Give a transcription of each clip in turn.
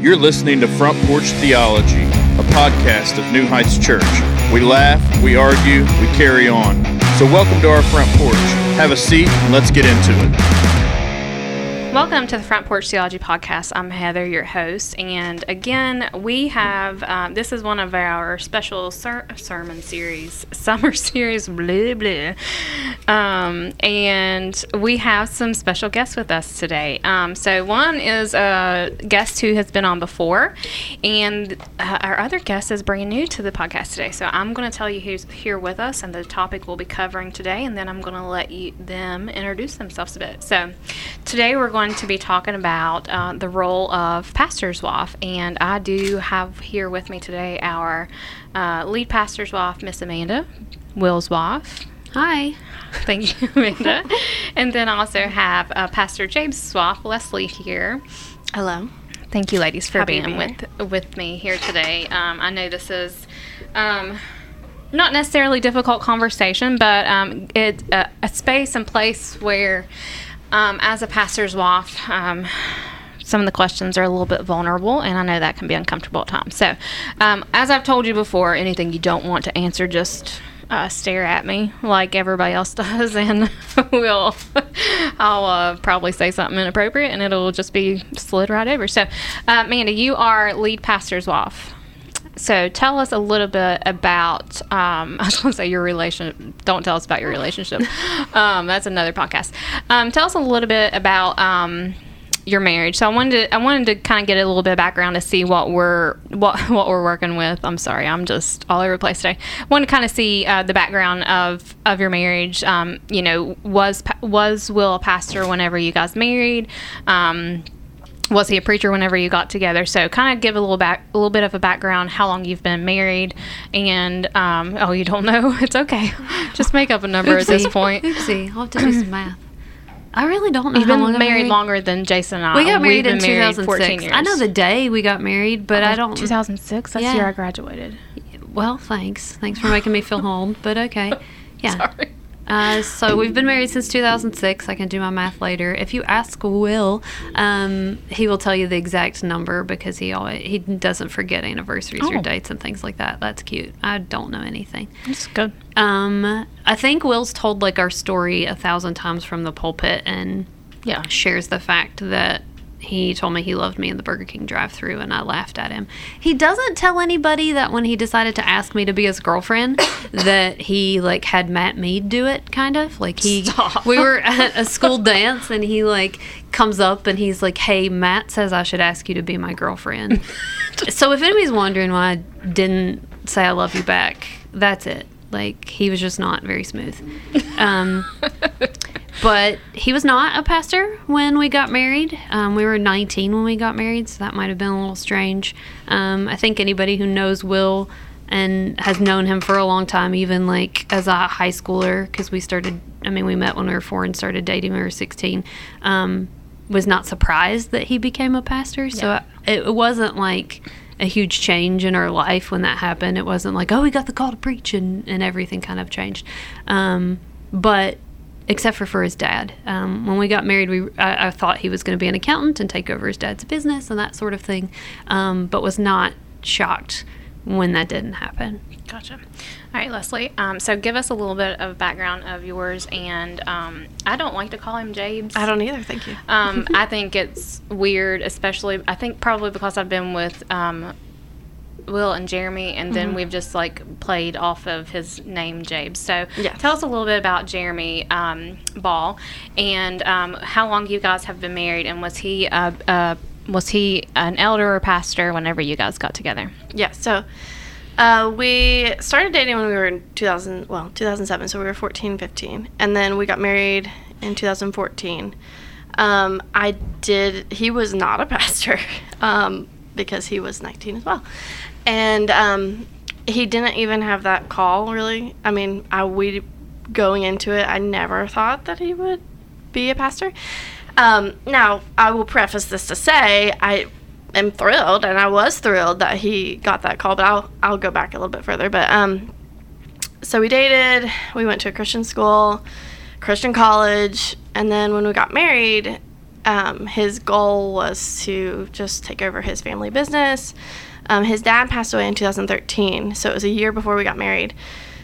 You're listening to Front Porch Theology, a podcast of New Heights Church. We laugh, we argue, we carry on. So, welcome to our front porch. Have a seat and let's get into it. Welcome to the Front Porch Theology Podcast. I'm Heather, your host, and again, we have um, this is one of our special ser- sermon series, summer series, blah blah. Um, and we have some special guests with us today. Um, so one is a guest who has been on before, and uh, our other guest is brand new to the podcast today. So I'm going to tell you who's here with us and the topic we'll be covering today, and then I'm going to let you them introduce themselves a bit. So today we're going to be talking about uh, the role of pastor's wife, and I do have here with me today our uh, lead pastor's wife, Miss Amanda, Will's wife. Hi. Thank you, Amanda. and then I also have uh, Pastor James' wife, Leslie, here. Hello. Thank you, ladies, for Happy being with with me here today. Um, I know this is. Um, not necessarily difficult conversation, but um, it's a, a space and place where um, as a pastor's wife, um, some of the questions are a little bit vulnerable, and I know that can be uncomfortable at times. So, um, as I've told you before, anything you don't want to answer, just uh, stare at me like everybody else does, and we'll I'll uh, probably say something inappropriate, and it'll just be slid right over. So, uh, you are lead pastor's wife. So tell us a little bit about. Um, I was going to say your relation. Don't tell us about your relationship. um, that's another podcast. Um, tell us a little bit about um, your marriage. So I wanted to. I wanted to kind of get a little bit of background to see what we're what what we're working with. I'm sorry. I'm just all over the place today. I wanted to kind of see uh, the background of of your marriage. Um, you know, was was Will a pastor whenever you guys married? Um, was he a preacher whenever you got together? So kind of give a little back, a little bit of a background, how long you've been married, and um, oh, you don't know? It's okay. Just make up a number Oopsie. at this point. Oopsie. I'll have to do some math. I really don't know You've how been long I've married, longer than Jason and I. We got married in been married 2006. years. I know the day we got married, but I don't. 2006. That's Yeah. the year I graduated. Well, thanks. Thanks for making me feel old, but okay. Yeah. Sorry. Uh, so we've been married since 2006. I can do my math later. If you ask Will, um, he will tell you the exact number because he always he doesn't forget anniversaries Oh. or dates and things like that. That's cute. I don't know anything. That's good. Um, I think Will's told like our story a thousand times from the pulpit and Yeah. shares the fact that he told me he loved me in the Burger King drive-through and I laughed at him. He doesn't tell anybody that when he decided to ask me to be his girlfriend that he like had Matt Mead do it kind of. Like he Stop. we were at a school dance and he like comes up and he's like, "Hey, Matt says I should ask you to be my girlfriend." so if anybody's wondering why I didn't say I love you back, that's it. Like he was just not very smooth. Um, but he was not a pastor when we got married. Um, we were 19 when we got married, so that might have been a little strange. Um, I think anybody who knows Will and has known him for a long time, even like as a high schooler, because we started, I mean, we met when we were four and started dating when we were 16, um, was not surprised that he became a pastor. So Yeah. it, it wasn't like a huge change in our life when that happened. It wasn't like, oh, we got the call to preach and, and everything kind of changed. Um, but except for for his dad. Um, when we got married, we I, I thought he was going to be an accountant and take over his dad's business and that sort of thing, um, but was not shocked when that didn't happen. Gotcha. All right, Leslie. Um, so give us a little bit of background of yours, and um, I don't like to call him James. I don't either. Thank you. Um, I think it's weird, especially I think probably because I've been with um, Will and Jeremy, and then we've just like played off of his name, James. So Yeah. tell us a little bit about Jeremy um, Ball and um, how long you guys have been married, and was he uh, uh, was he an elder or pastor whenever you guys got together? Yeah. So uh, we started dating when we were in 2000, well, 2007. So we were 14, 15. And then we got married in 2014. Um, I did, he was not a pastor um, because he was 19 as well. And um, he didn't even have that call, really. I mean, I, we, going into it, I never thought that he would be a pastor. Um, now, I will preface this to say I am thrilled, and I was thrilled that he got that call. But I'll I'll go back a little bit further. But um, so we dated. We went to a Christian school, Christian college, and then when we got married, um, his goal was to just take over his family business. Um, his dad passed away in 2013, so it was a year before we got married.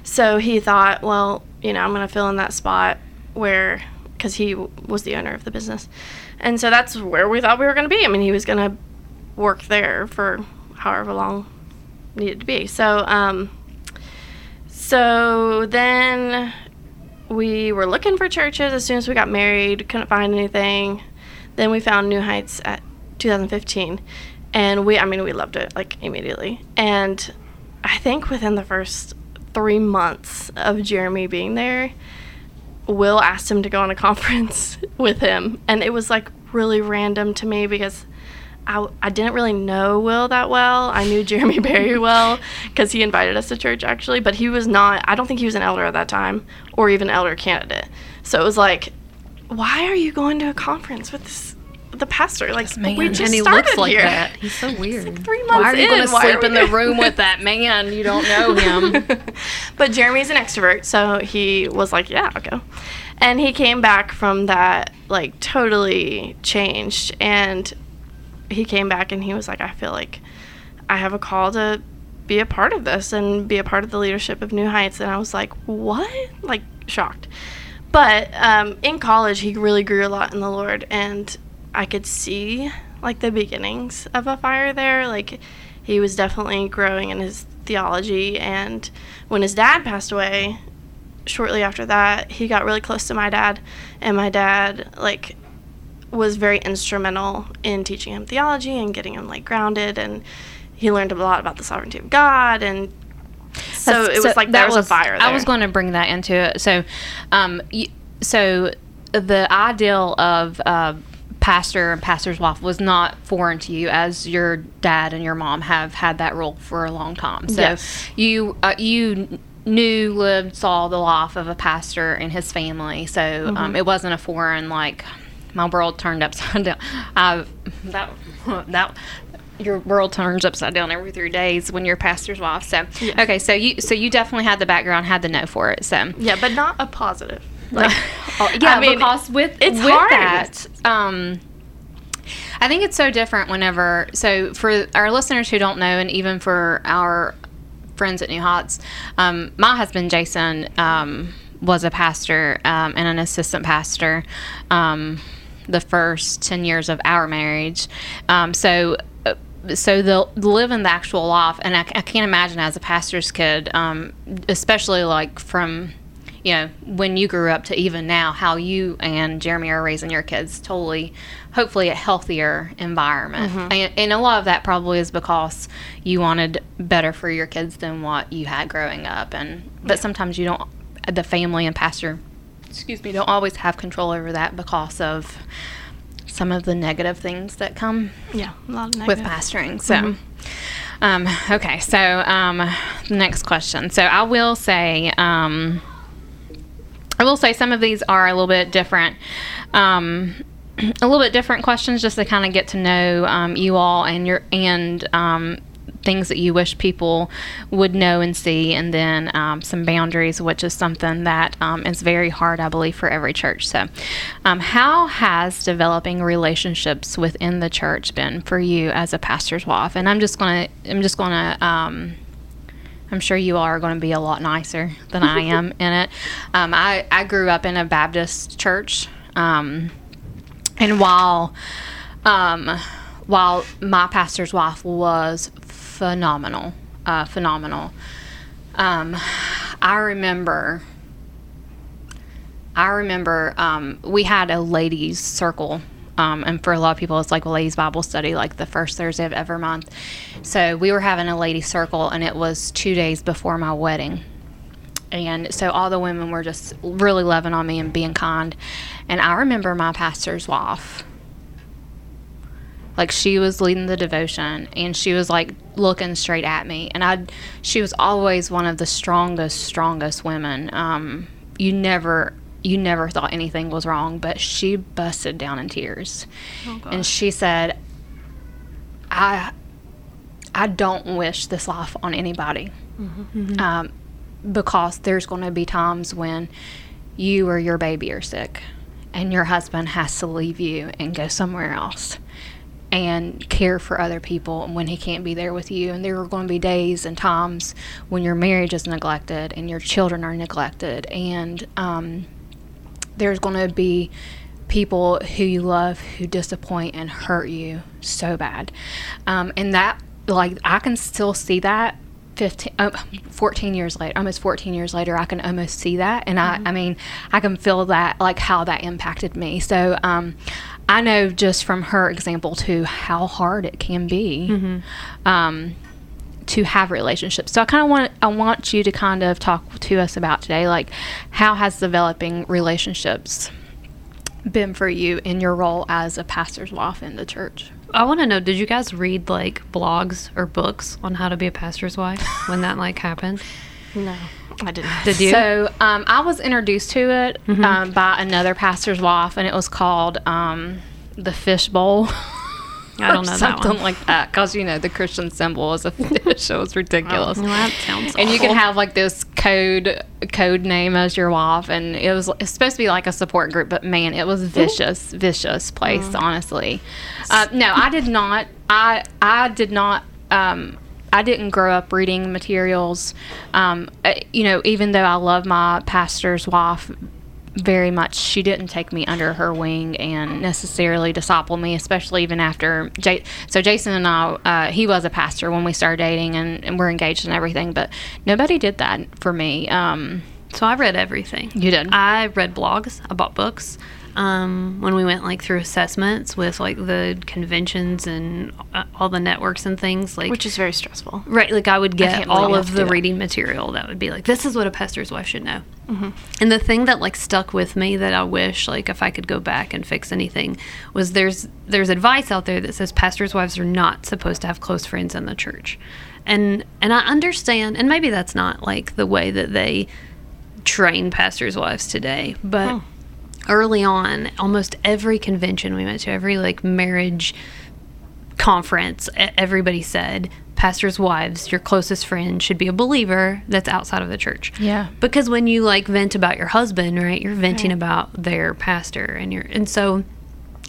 So he thought, well, you know, I'm going to fill in that spot where, because he w- was the owner of the business. And so that's where we thought we were going to be. I mean, he was going to work there for however long needed to be. So, um, so then we were looking for churches as soon as we got married, couldn't find anything. Then we found New Heights at 2015, and we, I mean, we loved it like immediately. And I think within the first three months of Jeremy being there, Will asked him to go on a conference with him, and it was like really random to me because I, I didn't really know Will that well. I knew Jeremy very well because he invited us to church actually, but he was not, I don't think he was an elder at that time or even elder candidate. So it was like, why are you going to a conference with this, the pastor? Like, man. we just and he started looks like here. that. He's so weird. Like three months Why are you going to sleep in the room with that man? You don't know him. but Jeremy's an extrovert, so he was like, "Yeah, I'll go." And he came back from that like totally changed, and he came back and he was like, "I feel like I have a call to be a part of this and be a part of the leadership of New Heights." And I was like, "What?" Like shocked. But um, in college, he really grew a lot in the Lord, and I could see like the beginnings of a fire there. Like he was definitely growing in his theology, and when his dad passed away, shortly after that, he got really close to my dad, and my dad like was very instrumental in teaching him theology and getting him like grounded, and he learned a lot about the sovereignty of God and. So That's- it was like there was, a fire there. I was going to bring that into it. So, um, y so the ideal of uh, pastor and pastor's wife was not foreign to you, as your dad and your mom have had that role for a long time. So Yes. you uh, you knew, lived, saw the life of a pastor and his family. So Mm-hmm. um, it wasn't a foreign like my world turned upside down. I that that your world turns upside down every three days when you're a pastor's wife. So Yeah. okay, so you so you definitely had the background, had the know for it. So yeah, but not a positive. Like, Oh, yeah, I mean, because with it's with hard. that, um, I think it's so different whenever. So for our listeners who don't know, and even for our friends at New Heights, um, my husband Jason um, was a pastor um, and an assistant pastor. Um, the first 10 years of our marriage. Um, so, uh, so they'll live in the actual life. And I, I can't imagine as a pastor's kid, um, especially like from, you know, when you grew up to even now, how you and Jeremy are raising your kids totally, hopefully a healthier environment. And, and a lot of that probably is because you wanted better for your kids than what you had growing up. And, but sometimes you don't, the family and pastor excuse me, don't always have control over that because of some of the negative things that come yeah, a lot of with pastoring. So, um, okay, so um, next question. So I will say, um, I will say some of these are a little bit different. Um, a little bit different questions just to kind of get to know um, you all and your and um, things that you wish people would know and see, and then um, some boundaries, which is something that um, is very hard, I believe, for every church. So, um, how has developing relationships within the church been for you as a pastor's wife? And I'm just gonna, I'm just gonna. I'm sure you all are going to be a lot nicer than I am in it. Um, I, I grew up in a Baptist church, um, and while um, while my pastor's wife was phenomenal, uh, phenomenal, um, I remember. I remember um, we had a ladies' circle, um, and for a lot of people, it's like a ladies' Bible study, like the first Thursday of every month. So we were having a ladies' circle, and it was two days before my wedding. And so all the women were just really loving on me and being kind. And I remember my pastor's wife like she was leading the devotion and she was like looking straight at me and i she was always one of the strongest strongest women um you never you never thought anything was wrong but she busted down in tears. And she said i i don't wish this life on anybody. Um, because there's going to be times when you or your baby are sick and your husband has to leave you and go somewhere else and care for other people when he can't be there with you. And there are going to be days and times when your marriage is neglected and your children are neglected, and um, there's going to be people who you love who disappoint and hurt you so bad. Um, and that, like, I can still see that 15 uh, 14 years later almost 14 years later i can almost see that. And i i mean i can feel that like how that impacted me. So um i know just from her example too how hard it can be. Um to have relationships so i kind of want i want you to kind of talk to us about today like how has developing relationships been for you in your role as a pastor's wife in the church I want to know, did you guys read like blogs or books on how to be a pastor's wife when that like happened? No, I didn't. Did you? So um, I was introduced to it um, by another pastor's wife, and it was called um, the Fish Bowl. I don't know that something one. like that, because you know the Christian symbol is a fish. it was ridiculous. Well, that sounds and you can have like this code code name as your wife, and it was it's supposed to be like a support group, but man, it was vicious, vicious place. Mm. Honestly, uh, no, I did not. I I did not. Um, I didn't grow up reading materials. Um, uh, you know, even though I love my pastor's wife very much, she didn't take me under her wing and necessarily disciple me, especially even after. J- so Jason and I, uh, he was a pastor when we started dating, and, and we're engaged and everything, but nobody did that for me. Um, So I read everything. You did? I read blogs. I bought books. Um, when we went like through assessments with like the conventions and uh, all the networks and things, like Which is very stressful. Right, like I would get can't all of the reading material that would be like, this is what a pastor's wife should know. Mm-hmm. And the thing that like stuck with me that I wish, like, if I could go back and fix anything, was there's there's advice out there that says pastors' wives are not supposed to have close friends in the church, and and I understand, and maybe that's not like the way that they train pastors' wives today, but early on, almost every convention we went to, every like marriage conference, everybody said pastors' wives, your closest friend, should be a believer that's outside of the church. Yeah. Because when you like vent about your husband, right, you're venting about their pastor, and you're and so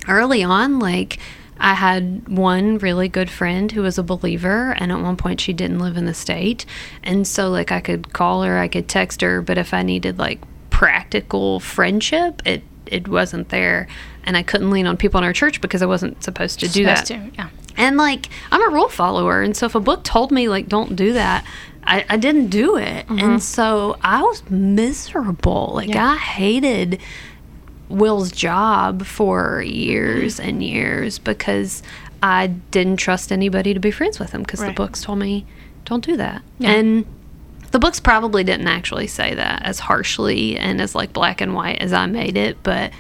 early on, like. I had one really good friend who was a believer, and at one point she didn't live in the state. And so, like, I could call her, I could text her, but if I needed, like, practical friendship, it, it wasn't there. And I couldn't lean on people in our church because I wasn't supposed to do that. to, yeah. And like I'm a rule follower, and so if a book told me like don't do that, I, I didn't do it, and mm-hmm. so I was miserable. Like Yeah. I hated Will's job for years and years because I didn't trust anybody to be friends with him because the books told me don't do that, Yeah. and the books probably didn't actually say that as harshly and as like black and white as I made it, but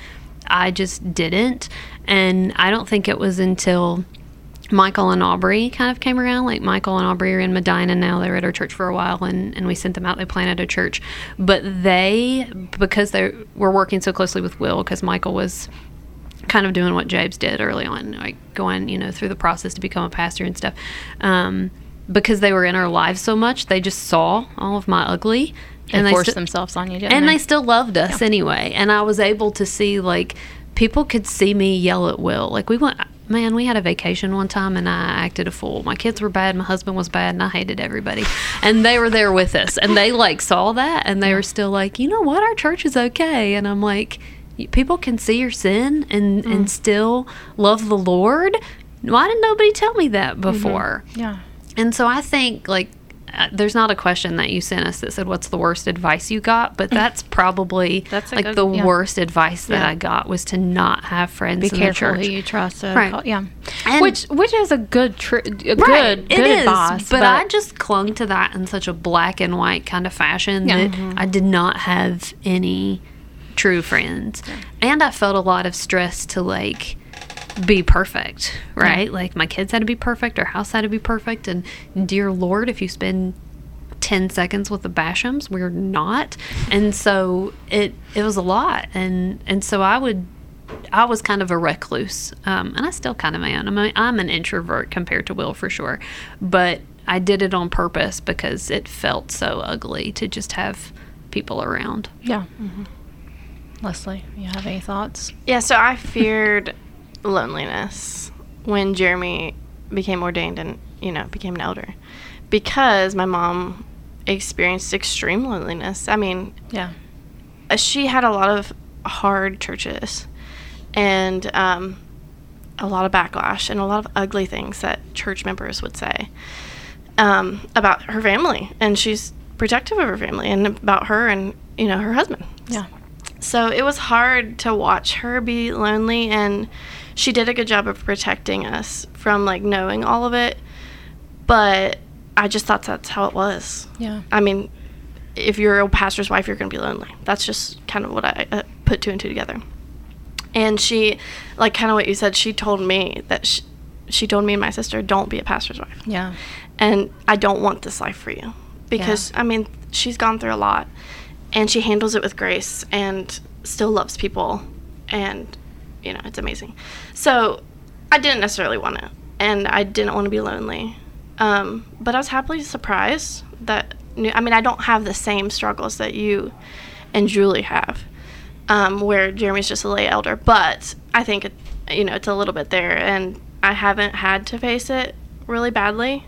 I just didn't. And I don't think it was until Michael and Aubrey kind of came around. Like Michael and Aubrey are in Medina now. They were at our church for a while, and, and we sent them out. They planted a church, but they because they were working so closely with Will, because Michael was kind of doing what Jabes did early on, like going you know through the process to become a pastor and stuff. Um, because they were in our lives so much, they just saw all of my ugly, and they forced sti- themselves on you, and they? they still loved us anyway. And I was able to see like people could see me yell at Will. Like we went, man, we had a vacation one time and I acted a fool. My kids were bad, my husband was bad, and I hated everybody. And they were there with us, and they like saw that, and they were still like, you know what, our church is okay. And I'm like, people can see your sin and and mm. still love the Lord. Why didn't nobody tell me that mm-hmm. before? yeah. And so I think like uh, there's not a question that you sent us that said what's the worst advice you got, but that's probably That's like good- the yeah. worst advice that Yeah. I got was to not have friends Be careful who you trust. To Right. call- yeah. And- which which is a good tr- a good Right, good it is, advice. but, I just clung to that in such a black and white kind of fashion Yeah. that I did not have any true friends, and I felt a lot of stress to like be perfect, right? Like my kids had to be perfect, our house had to be perfect, and dear Lord, if you spend 10 seconds with the Bashams, we're not. And so it it was a lot and and so I would I was kind of a recluse, um, and I still kind of am. I'm, a, I'm an introvert compared to Will for sure, but I did it on purpose because it felt so ugly to just have people around. yeah. Leslie, you have any thoughts? Yeah, so I feared loneliness when Jeremy became ordained and, you know, became an elder because my mom experienced extreme loneliness. I mean, Yeah. uh, she had a lot of hard churches and um, a lot of backlash and a lot of ugly things that church members would say um, about her family. And she's protective of her family and about her and, you know, her husband. Yeah. So it was hard to watch her be lonely, and she did a good job of protecting us from like knowing all of it. But I just thought that's how it was. Yeah. I mean, if you're a pastor's wife, you're going to be lonely. That's just kind of what I uh, put two and two together. And she, like kind of what you said, she told me that she, she told me and my sister, don't be a pastor's wife Yeah. and I don't want this life for you because I mean she's gone through a lot and she handles it with grace and still loves people and you know it's amazing. So I didn't necessarily want it and I didn't want to be lonely. Um, but I was happily surprised that I mean I don't have the same struggles that you and Julie have um, where Jeremy's just a lay elder but I think it, you know it's a little bit there and I haven't had to face it really badly.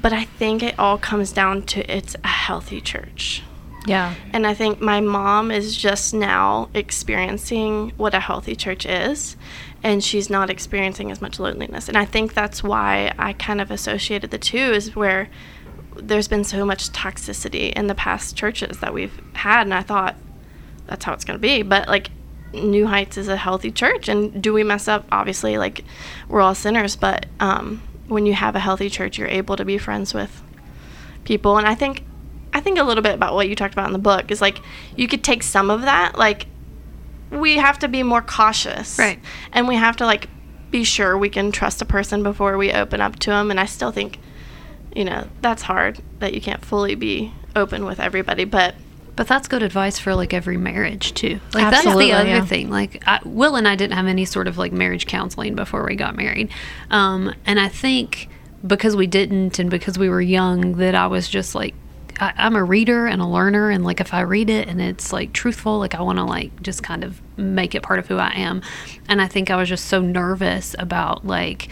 But I think it all comes down to it's a healthy church. Yeah. And I think my mom is just now experiencing what a healthy church is, and she's not experiencing as much loneliness. And I think that's why I kind of associated the two, is where there's been so much toxicity in the past churches that we've had. And I thought that's how it's going to be. But like, New Heights is a healthy church. And do we mess up? Obviously, like, we're all sinners, but um, when you have a healthy church, you're able to be friends with people. And I think, I think a little bit about what you talked about in the book is like you could take some of that. Like we have to be more cautious, Right. And we have to like be sure we can trust a person before we open up to them. And I still think, you know, that's hard that you can't fully be open with everybody, but. But that's good advice for like every marriage too. Like Absolutely, that's the other yeah. thing. Like I, Will and I didn't have any sort of like marriage counseling before we got married, um, and I think because we didn't and because we were young, that I was just like. I, I'm a reader and a learner, and like if I read it and it's like truthful, like I want to like just kind of make it part of who I am. And I think I was just so nervous about like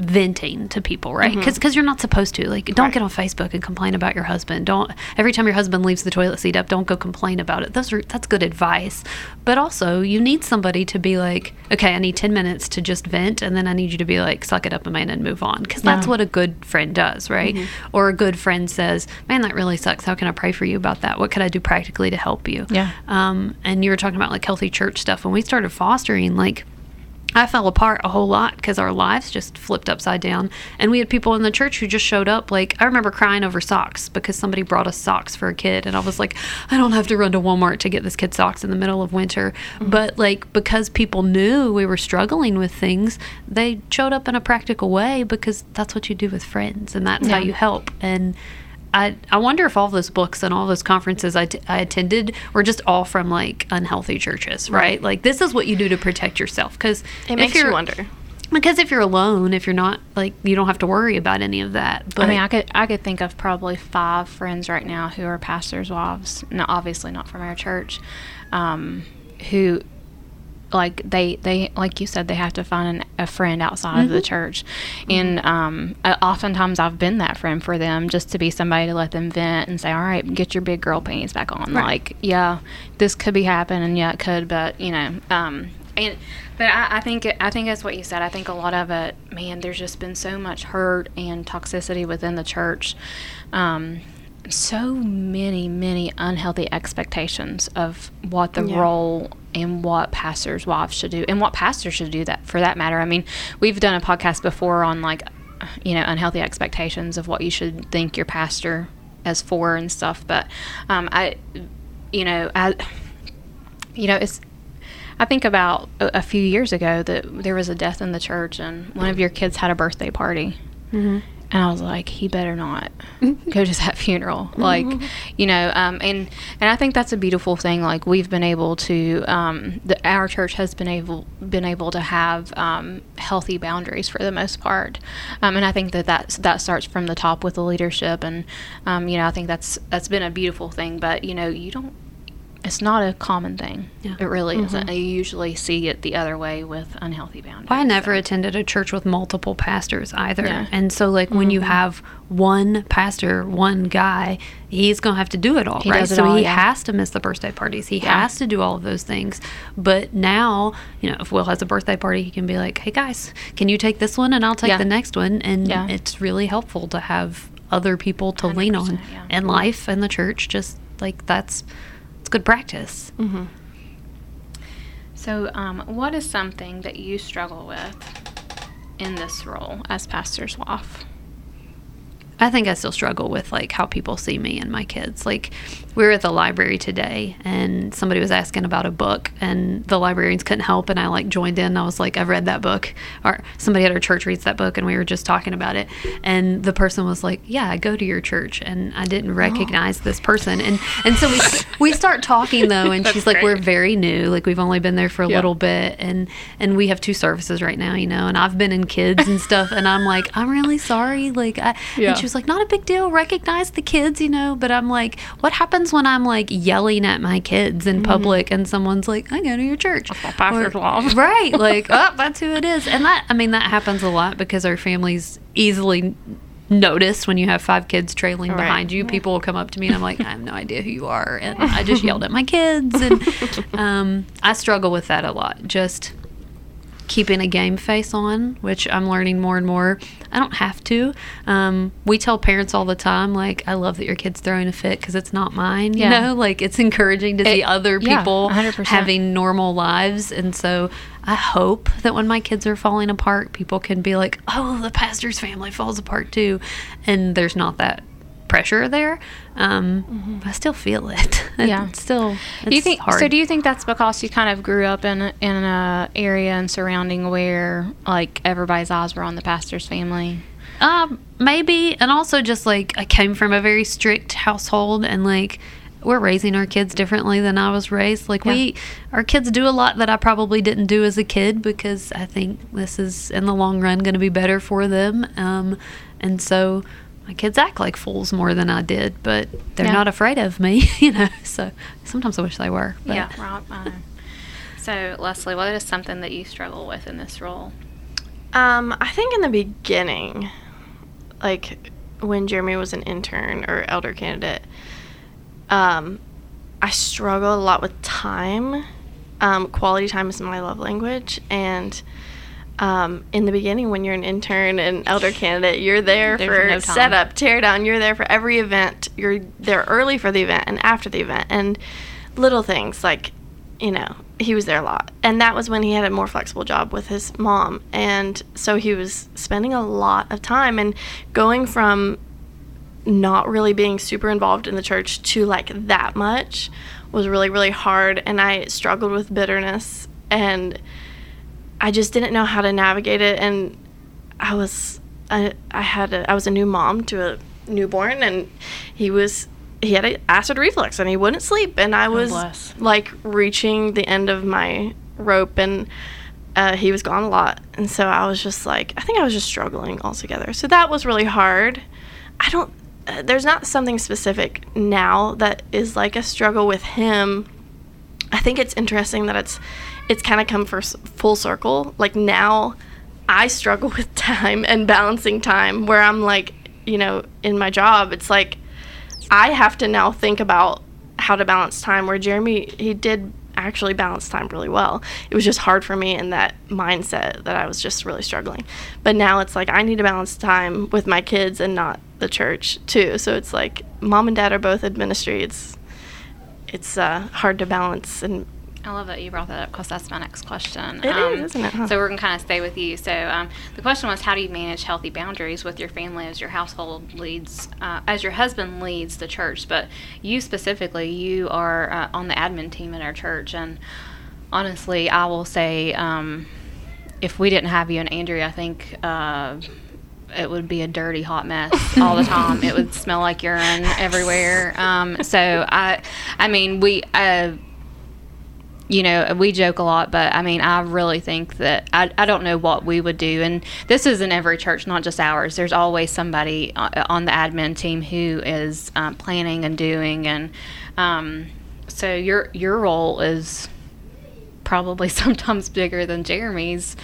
venting to people, right? Because you're not supposed to. Like, don't Mm-hmm. Right. get on Facebook and complain about your husband. Don't every time your husband leaves the toilet seat up, don't go complain about it. Those are that's good advice. But also, you need somebody to be like, okay, I need ten minutes to just vent, and then I need you to be like, suck it up, Amanda, and move on. Because that's Yeah. what a good friend does, right? Or a good friend says, man, that really sucks. How can I pray for you about that? What could I do practically to help you? Yeah. Um, and you were talking about like healthy church stuff. When we started fostering, like I fell apart a whole lot because our lives just flipped upside down. And we had people in the church who just showed up. Like, I remember crying over socks because somebody brought us socks for a kid. And I was like, I don't have to run to Walmart to get this kid socks in the middle of winter. Mm-hmm. But, like, because people knew we were struggling with things, they showed up in a practical way because that's what you do with friends and that's how you help. And I, I wonder if all those books and all those conferences I, t- I attended were just all from like unhealthy churches, right? Like this is what you do to protect yourself because It makes you wonder. Because if you're alone, if you're not like you don't have to worry about any of that. But I mean, I could I could think of probably five friends right now who are pastors' wives. No, obviously not from our church, um, who like they they like you said they have to find an, a friend outside of the church, and um, uh, oftentimes I've been that friend for them just to be somebody to let them vent and say, all right, get your big girl panties back on. Right. Like, yeah, this could be happening. Yeah, it could, but you know, um, and but I, I think it, I think that's what you said. I think a lot of it, man. There's just been so much hurt and toxicity within the church. Um, so many, many unhealthy expectations of what the Yeah. role and what pastors' wives should do, and what pastors should do that for that matter. I mean, we've done a podcast before on like, you know, unhealthy expectations of what you should think your pastor as for and stuff. But um, I, you know, I, you know, it's I think about a, a few years ago that there was a death in the church, and one of your kids had a birthday party, and I was like, he better not go to that funeral, like, you know, um, and and I think that's a beautiful thing. Like we've been able to, um, the, our church has been able been able to have um, healthy boundaries for the most part, um, and I think that that's, that starts from the top with the leadership, and um, you know, I think that's that's been a beautiful thing. But you know, you don't it's not a common thing. Yeah. It really mm-hmm. isn't. You usually see it the other way with unhealthy boundaries. I never attended a church with multiple pastors either. Yeah. And so like when you mm-hmm. have one pastor, one guy, he's going to have to do it all, He right? so all, he yeah. has to miss the birthday parties. He has to do all of those things. But now, you know, if Will has a birthday party, he can be like, "Hey guys, can you take this one and I'll take the next one?" And it's really helpful to have other people to lean on in life and the church. Just like that's good practice. So, um, what is something that you struggle with in this role as pastor's wife? I think I still struggle with like how people see me and my kids. Like we were at the library today and somebody was asking about a book and the librarians couldn't help and I like joined in. I was like, I've read that book. Or somebody at our church reads that book and we were just talking about it. And the person was like, Yeah, I go to your church and I didn't oh. recognize this person. And and so we we start talking though and she's like, great. We're very new. Like we've only been there for a Yeah. little bit and and we have two services right now, you know, and I've been in kids and stuff and I'm like, I'm really sorry. Like I Yeah. and she was like, not a big deal. Recognize the kids, you know. But I'm like, what happens when I'm like yelling at my kids in public and someone's like, I go to your church. wife. Right. Like, oh, that's who it is. And that, I mean, that happens a lot because our families easily notice when you have five kids trailing Right. behind you. People will come up to me and I'm like, I have no idea who you are. And I just yelled at my kids. And um, I struggle with that a lot. Just keeping a game face on, which I'm learning more and more. I don't have to. Um, we tell parents all the time, like, I love that your kid's throwing a fit because it's not mine. You Yeah. know, like it's encouraging to see It- other people 100%. having normal lives. And so I hope that when my kids are falling apart, people can be like, oh, the pastor's family falls apart too. And there's not that pressure there. Um, I still feel it. Yeah. It's still, it's do you think hard. so? Do you think that's because you kind of grew up in a, in a area and surrounding where like everybody's eyes were on the pastor's family? Um, maybe, and also just like I came from a very strict household, and like we're raising our kids differently than I was raised. Like we, our kids do a lot that I probably didn't do as a kid because I think this is in the long run going to be better for them. Um, and so my kids act like fools more than I did, but they're Yeah. not afraid of me, you know. So sometimes I wish they were. But yeah, right. I. So, Leslie, what is something that you struggle with in this role? Um, I think in the beginning, like when Jeremy was an intern or elder candidate, um, I struggle a lot with time. Um, quality time is my love language, and um, in the beginning, when you're an intern and elder candidate, you're there There's for no setup, teardown. You're there for every event. You're there early for the event and after the event, and little things like, you know, he was there a lot, and that was when he had a more flexible job with his mom, and so he was spending a lot of time and going from not really being super involved in the church to like that much was really really hard. And I struggled with bitterness and I just didn't know how to navigate it and I was I, I had a, I was a new mom to a newborn and he was he had a acid reflux and he wouldn't sleep and I was bless. like reaching the end of my rope and uh, he was gone a lot and so I was just like I think I was just struggling altogether. So that was really hard. I don't uh, there's not something specific now that is like a struggle with him. I think it's interesting that it's it's kind of come for full circle. Like now, I struggle with time and balancing time. Where I'm like, you know, in my job, it's like I have to now think about how to balance time. Where Jeremy, he did actually balance time really well. It was just hard for me in that mindset that I was just really struggling. But now it's like I need to balance time with my kids and not the church too. So it's like mom and dad are both in ministry. It's it's uh, hard to balance and I love that you brought that up because that's my next question. It is, isn't it, huh? So we're gonna kind of stay with you. So um, the question was, how do you manage healthy boundaries with your family as your household leads, uh, as your husband leads the church, but you specifically, you are uh, on the admin team in our church, and honestly, I will say, um, if we didn't have you and Andrea, I think. Uh, it would be a dirty hot mess all the time. it would smell like urine everywhere. Um, so I, I mean, we, uh, you know, we joke a lot, but I mean, I really think that I, I don't know what we would do. And this is in every church, not just ours. There's always somebody uh, on the admin team who is um, planning and doing. And um, so your your role is probably sometimes bigger than Jeremy's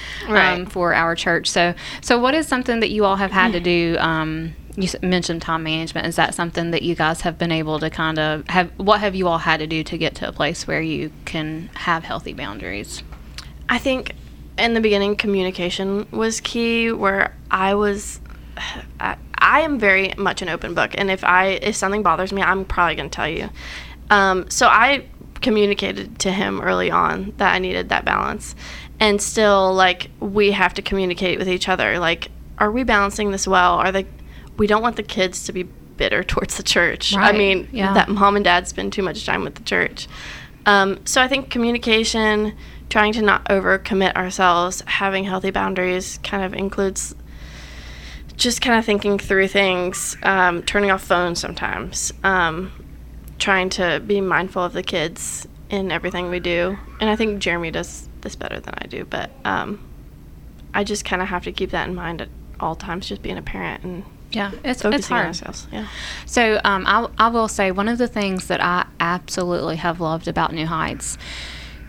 um, for our church. So so what is something that you all have had to do? Um, you mentioned time management. Is that something that you guys have been able to kind of have? What have you all had to do to get to a place where you can have healthy boundaries? I think in the beginning, communication was key. Where I was, I, I am very much an open book, and if I if something bothers me, I'm probably going to tell you. Um, so I communicated to him early on that I needed that balance, and still like we have to communicate with each other. Like, are we balancing this well? Are the we don't want the kids to be bitter towards the church. I mean, yeah. that mom and dad spend too much time with the church. Um, so I think communication, trying to not overcommit ourselves, having healthy boundaries kind of includes just kind of thinking through things, um, turning off phones sometimes, um, trying to be mindful of the kids in everything we do. And I think Jeremy does this better than I do, but um, I just kind of have to keep that in mind at all times, just being a parent and Yeah, it's it's hard. ourselves. Yeah. So um, I, I will say one of the things that I absolutely have loved about New Heights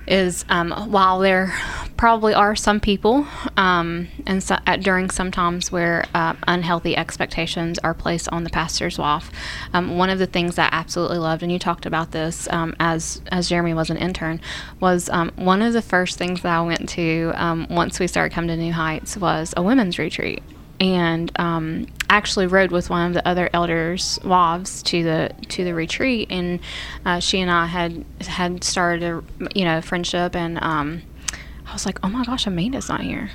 is um, while there probably are some people um, and so, at, during some times where uh, unhealthy expectations are placed on the pastor's wife, um, one of the things I absolutely loved, and you talked about this um, as as Jeremy was an intern, was um, one of the first things that I went to um, once we started coming to New Heights was a women's retreat and um, actually rode with one of the other elders' wives to the to the retreat, and uh, she and I had had started a you know friendship, and um, I was like, oh my gosh, Amanda's not here,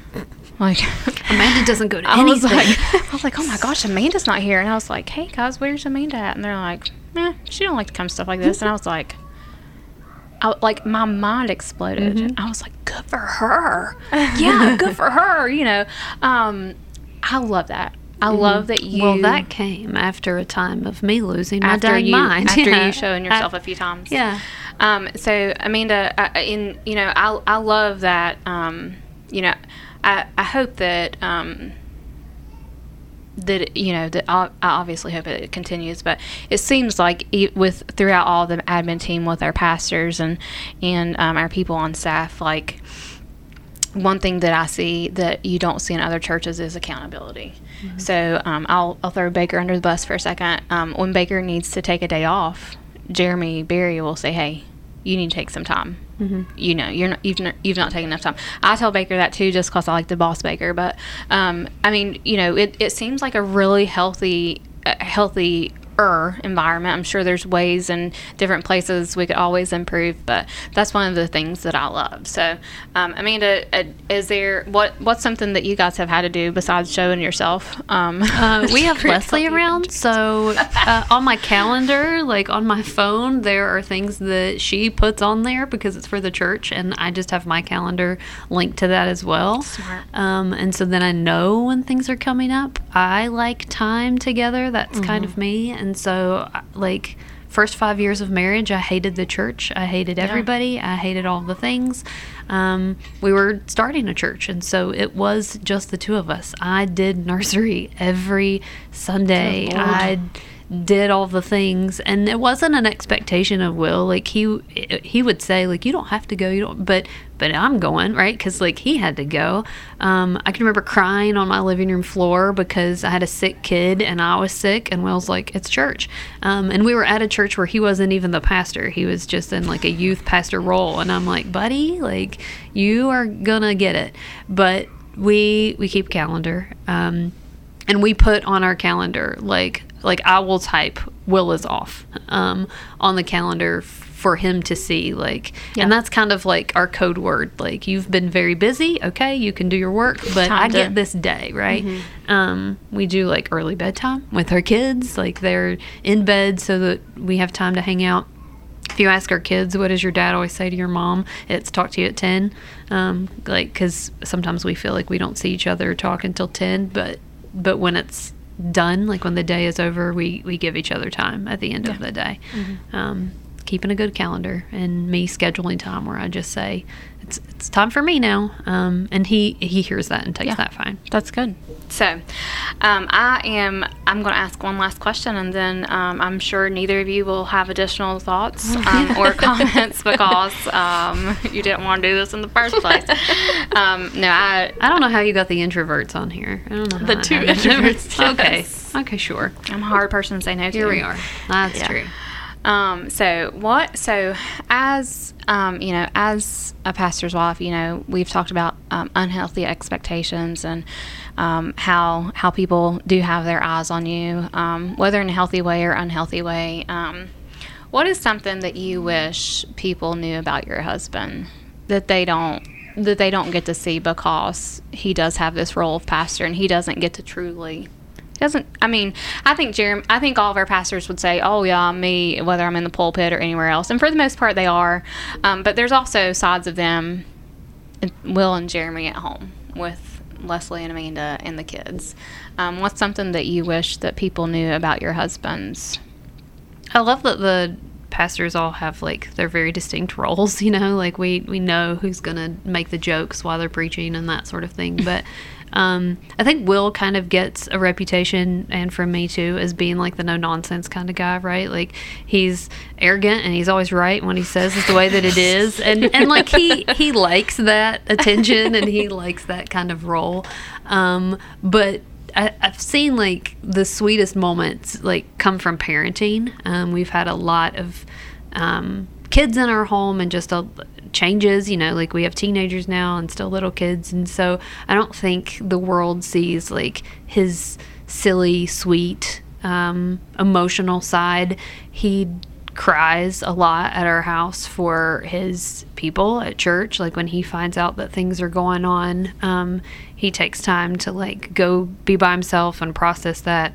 like. Amanda doesn't go to I was anything. like, I was like, oh my gosh, Amanda's not here, and I was like, hey guys, where's Amanda at? And they're like, eh, she don't like to come to stuff like this, and I was like, I, like my mind exploded. Mm-hmm. I was like, good for her. yeah, good for her. You know, um, I love that. I love that you. Mm-hmm. well, that came after a time of me losing my after you mind. after Yeah. you showing yourself I- a few times. Yeah. Um, so Amanda, I, in you know, I I love that. Um, you know, I I hope that um, that you know that I, I obviously hope it continues, but it seems like it, with throughout all the admin team with our pastors and and um, our people on staff, like one thing that I see that you don't see in other churches is accountability. So um, I'll, I'll throw Baker under the bus for a second. Um, when Baker needs to take a day off, Jeremy Berry will say, "Hey, you need to take some time. You know, you're not you've not, you've not taken enough time." I tell Baker that too, just because I like the boss Baker. But um, I mean, you know, it, it seems like a really healthy, uh, healthy environment. I'm sure there's ways and different places we could always improve, but that's one of the things that I love. So, um, Amanda, uh, is there what what's something that you guys have had to do besides showing yourself? Um, Uh, we have Leslie around, so uh, on my calendar, like on my phone, there are things that she puts on there because it's for the church, and I just have my calendar linked to that as well. Smart. Um, and so then I know when things are coming up. I like time together. That's kind of me, and so uh, like. First five years of marriage, I hated the church. I hated everybody. I hated all the things. Um, we were starting a church, and so it was just the two of us. I did nursery every Sunday. I did all the things, and it wasn't an expectation of Will. Like he he would say, like you don't have to go, you don't. But but I'm going right because like he had to go. Um, I can remember crying on my living room floor because I had a sick kid and I was sick, and Will's like, it's church, um, and we were at a church where he wasn't even the pastor. He was just in like a youth pastor role, and I'm like, buddy, like you are gonna get it, but we we keep calendar. Um, and we put on our calendar like like I will type Will is off um, on the calendar for him to see like Yeah. and that's kind of like our code word like you've been very busy okay you can do your work but Time I to- get this day right? Um, we do like early bedtime with our kids like they're in bed so that we have time to hang out. If you ask our kids what does your dad always say to your mom? It's talk to you at 10 um, like because sometimes we feel like we don't see each other talk until 10 but but when it's done like when the day is over we we give each other time at the end of the day. Um, keeping a good calendar and me scheduling time where I just say it's it's time for me now. Um, and he he hears that and takes Yeah. that fine. That's good. So, um, I am. I'm going to ask one last question, and then um, I'm sure neither of you will have additional thoughts um, or comments because um, you didn't want to do this in the first place. Um, no, I. I don't know how you got the introverts on here. I don't know. The two happened. introverts, okay. Okay, sure. I'm a hard person to say no to. Here we are. That's Yeah. true. Um, so what? So as um, you know, as a pastor's wife, you know, we've talked about um, unhealthy expectations and um, how how people do have their eyes on you, um, whether in a healthy way or unhealthy way. Um, what is something that you wish people knew about your husband that they don't that they don't get to see because he does have this role of pastor and he doesn't get to truly doesn't I mean I think Jeremy I think all of our pastors would say oh yeah me whether I'm in the pulpit or anywhere else. And for the most part they are. Um, but there's also sides of them Will and Jeremy at home with Leslie and Amanda and the kids. Um, what's something that you wish that people knew about your husbands? I love that the pastors all have like their very distinct roles, you know, like we we know who's to make the jokes while they're preaching and that sort of thing. But um, I think Will kind of gets a reputation, and from me too, as being like the no nonsense kind of guy, right? Like he's arrogant and he's always right when he says it's the way that it is, and and like he he likes that attention and he likes that kind of role. Um, but I, I've seen like the sweetest moments like come from parenting. Um, we've had a lot of um, kids in our home and just a, changes. You know, like we have teenagers now and still little kids, and so I don't think the world sees like his silly, sweet, um, emotional side. He cries a lot at our house for his people at church like when he finds out that things are going on um, he takes time to like go be by himself and process that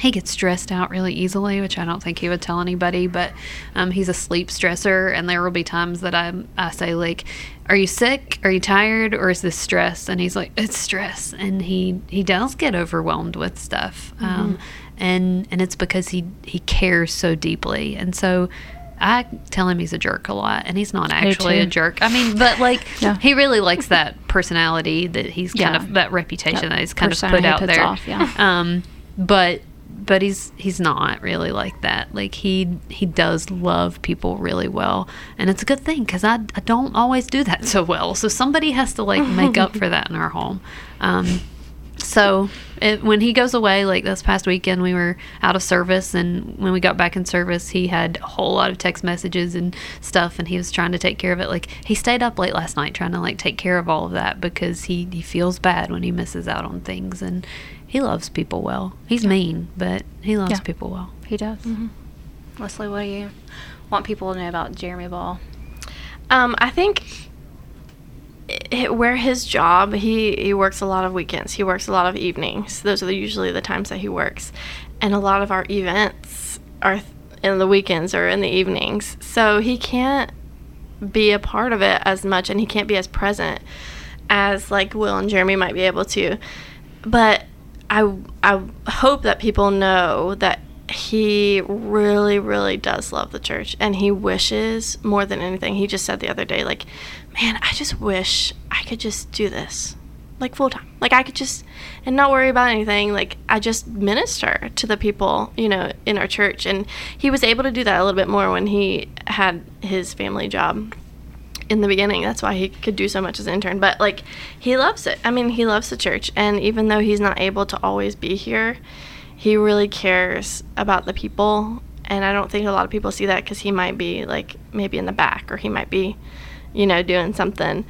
he gets stressed out really easily, which I don't think he would tell anybody. But um, he's a sleep stressor, and there will be times that I I say like, "Are you sick? Are you tired? Or is this stress?" And he's like, "It's stress," and he he does get overwhelmed with stuff, um, and and it's because he he cares so deeply, and so. I tell him he's a jerk a lot, and he's not actually a jerk. I mean, but like Yeah. he really likes that personality that he's kind Yeah. of that reputation That that he's kind of put out there. off, yeah. Um, but but he's he's not really like that. Like he he does love people really well, and it's a good thing because I, I don't always do that so well. So somebody has to like make up for that in our home. Um, so it, when he goes away, like this past weekend, we were out of service, and when we got back in service, he had a whole lot of text messages and stuff, and he was trying to take care of it. Like he stayed up late last night trying to like take care of all of that because he he feels bad when he misses out on things, and he loves people well. He's mean, but he loves Yeah. people well. he does Leslie what do you want people to know about Jeremy Ball Um, I think i where his job, he, he works a lot of weekends. He works a lot of evenings. Those are the, usually the times that he works. And a lot of our events are th- in the weekends or in the evenings. So he can't be a part of it as much and he can't be as present as like Will and Jeremy might be able to. But I I hope that people know that he really really does love the church and he wishes more than anything. He just said the other day like, "Man, I just wish I could just do this." Like full time. Like I could just and not worry about anything. Like I just minister to the people, you know, in our church and he was able to do that a little bit more when he had his family job in the beginning. That's why he could do so much as an intern. But like he loves it. I mean, he loves the church and even though he's not able to always be here, he really cares about the people. And I don't think a lot of people see that cuz he might be like maybe in the back or he might be you know doing something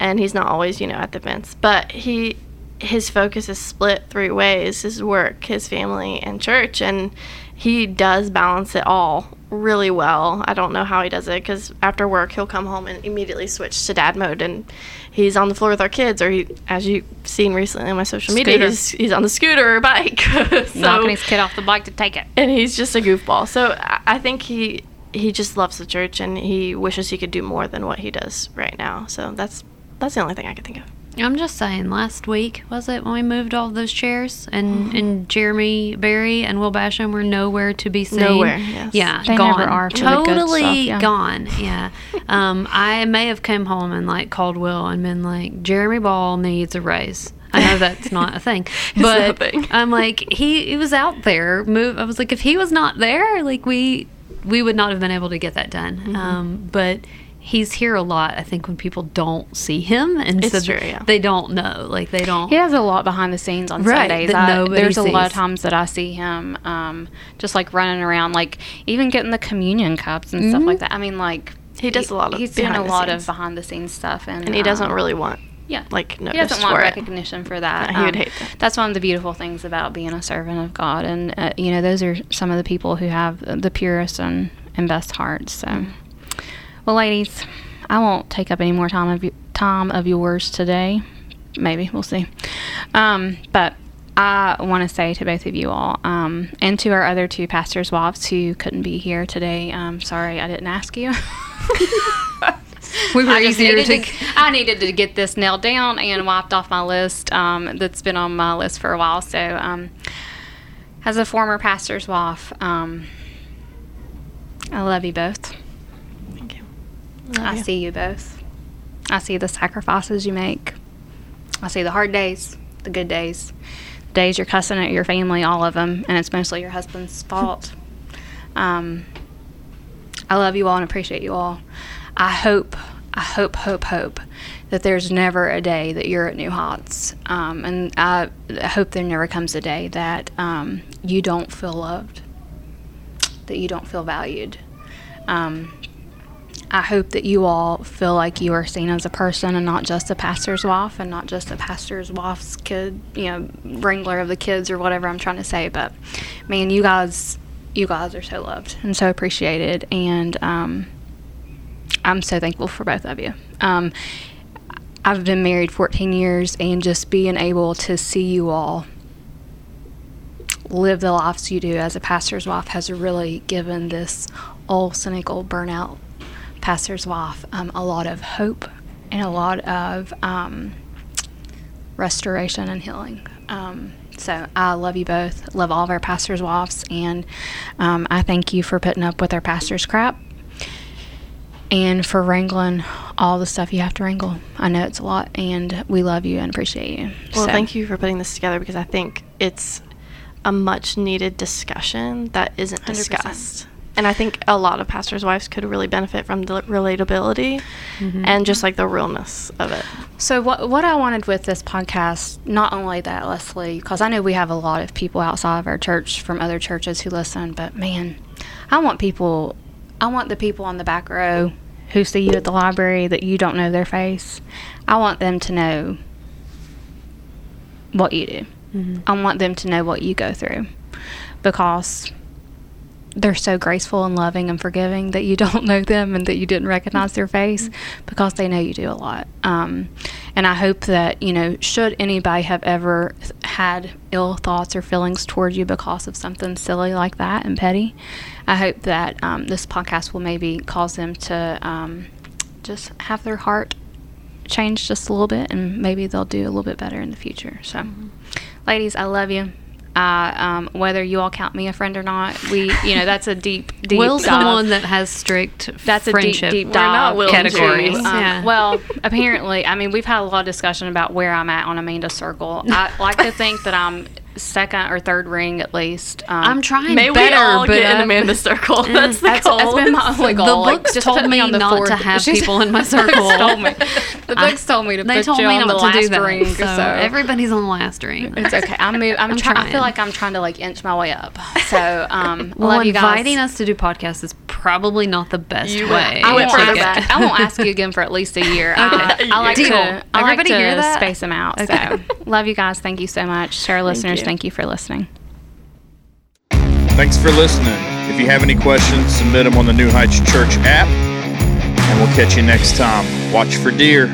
and he's not always, you know, at the fence. But he his focus is split three ways his work, his family, and church. And he does balance it all really well. I don't know how he does it because after work, he'll come home and immediately switch to dad mode. And he's on the floor with our kids, or he, as you've seen recently on my social media, he's, he's on the scooter or bike. so, knocking his kid off the bike to take it and he's just a goofball. So I, I think he he just loves the church and he wishes he could do more than what he does right now. So that's that's the only thing I could think of. I'm just saying, last week was it when we moved all those chairs and and Jeremy Barry and Will Basham were nowhere to be seen. Nowhere, yes. Yeah, They gone. never are for the good totally stuff, yeah. gone. Yeah. um, I may have come home and like called Will and been like, Jeremy Ball needs a raise. I know that's not a thing, a but thing. I'm like he he was out there. Move. I was like, if he was not there, like we we would not have been able to get that done. Mm-hmm. Um, but he's here a lot. I think when people don't see him and It's so true, yeah. they don't know, like they don't. He has a lot behind the scenes on Right, Sundays. that I- nobody there's a lot of times that I see him um, just like running around, like even getting the communion cups and stuff like that. I mean, like Mm-hmm. He does a lot of He's doing a behind the lot scenes. of behind the scenes stuff, and And he doesn't um, really want yeah like he doesn't want for it. recognition for that. Um, Yeah, he would hate that. That's one of the beautiful things about being a servant of God, and uh, you know those are some of the people who have the purest and, and best hearts. So, well, ladies, I won't take up any more time of time of yours today. Maybe we'll see. Um, but I want to say to both of you all, um, and to our other two pastors' wives who couldn't be here today. Um, sorry, I didn't ask you. we were I easier needed to. I needed to get this nailed down and wiped off my list. Um, that's been on my list for a while. So, um, as a former pastor's wife, um, I love you both. I see you both. I see the sacrifices you make. I see the hard days, the good days, the days you're cussing at your family, all of them, and it's mostly your husband's fault. Um, I love you all and appreciate you all. I hope, I hope, hope, hope that there's never a day that you're at New Heights, um, and I hope there never comes a day that um, you don't feel loved, that you don't feel valued. Um, I hope that you all feel like you are seen as a person and not just a pastor's wife and not just a pastor's wife's kid, you know, wrangler of the kids or whatever I'm trying to say. But man, you guys, you guys are so loved and so appreciated, and um, I'm so thankful for both of you. Um, I've been married 14 years, and just being able to see you all live the lives you do as a pastor's wife has really given this old cynical burnout pastor's wife um, a lot of hope and a lot of um, restoration and healing. Um, so I love you both, love all of our pastors' wives, and um, I thank you for putting up with our pastor's crap and for wrangling all the stuff you have to wrangle. I know it's a lot, and we love you and appreciate you. Well, thank you for putting this together because I think it's a much needed discussion that isn't 100%. And I think a lot of pastors' wives could really benefit from the relatability mm-hmm. and just like the realness of it. So what what I wanted with this podcast, not only that Leslie, because I know we have a lot of people outside of our church from other churches who listen, but man, I want people, I want the people on the back row who see you at the library that you don't know their face. I want them to know what you do. Mm-hmm. I want them to know what you go through, because they're so graceful and loving and forgiving that you don't know them and that you didn't recognize their face because they know you do a lot. Um, and I hope that, you know, should anybody have ever had ill thoughts or feelings toward you because of something silly like that and petty, I hope that um, this podcast will maybe cause them to um, just have their heart change just a little bit and maybe they'll do a little bit better in the future. So, ladies, I love you. Uh, um, whether you all count me a friend or not, we, you know, that's a deep, deep. Will's dive. the one that has strict That's a deep, friendship deep dive categories. Um, yeah. Well, apparently, I mean, we've had a lot of discussion about where I'm at on Amanda's circle. I like to think that I'm second or third ring at least. Um, I'm trying May better, we all but get in I- Amanda's circle. That's the that's, goal. that's been my only the goal. like, books told me on the not fourth. to have people in my the books circle. told me. The I- books told me to they put told you me on not the to do last that. ring. so, So, everybody's on the last ring. it's okay. I'm move, I'm, I'm trying. I feel like I'm trying to like inch my way up. So, um, Well, love you guys. inviting us to do podcasts is probably not the best You way. I won't, went further ask, back. I won't ask you again for at least a year. Okay. I, I like Deal. to. I like Everybody to hear that? space them out. Okay. So, love you guys. Thank you so much, to our listeners. you. Thank you for listening. Thanks for listening. If you have any questions, submit them on the New Heights Church app, and we'll catch you next time. Watch for deer.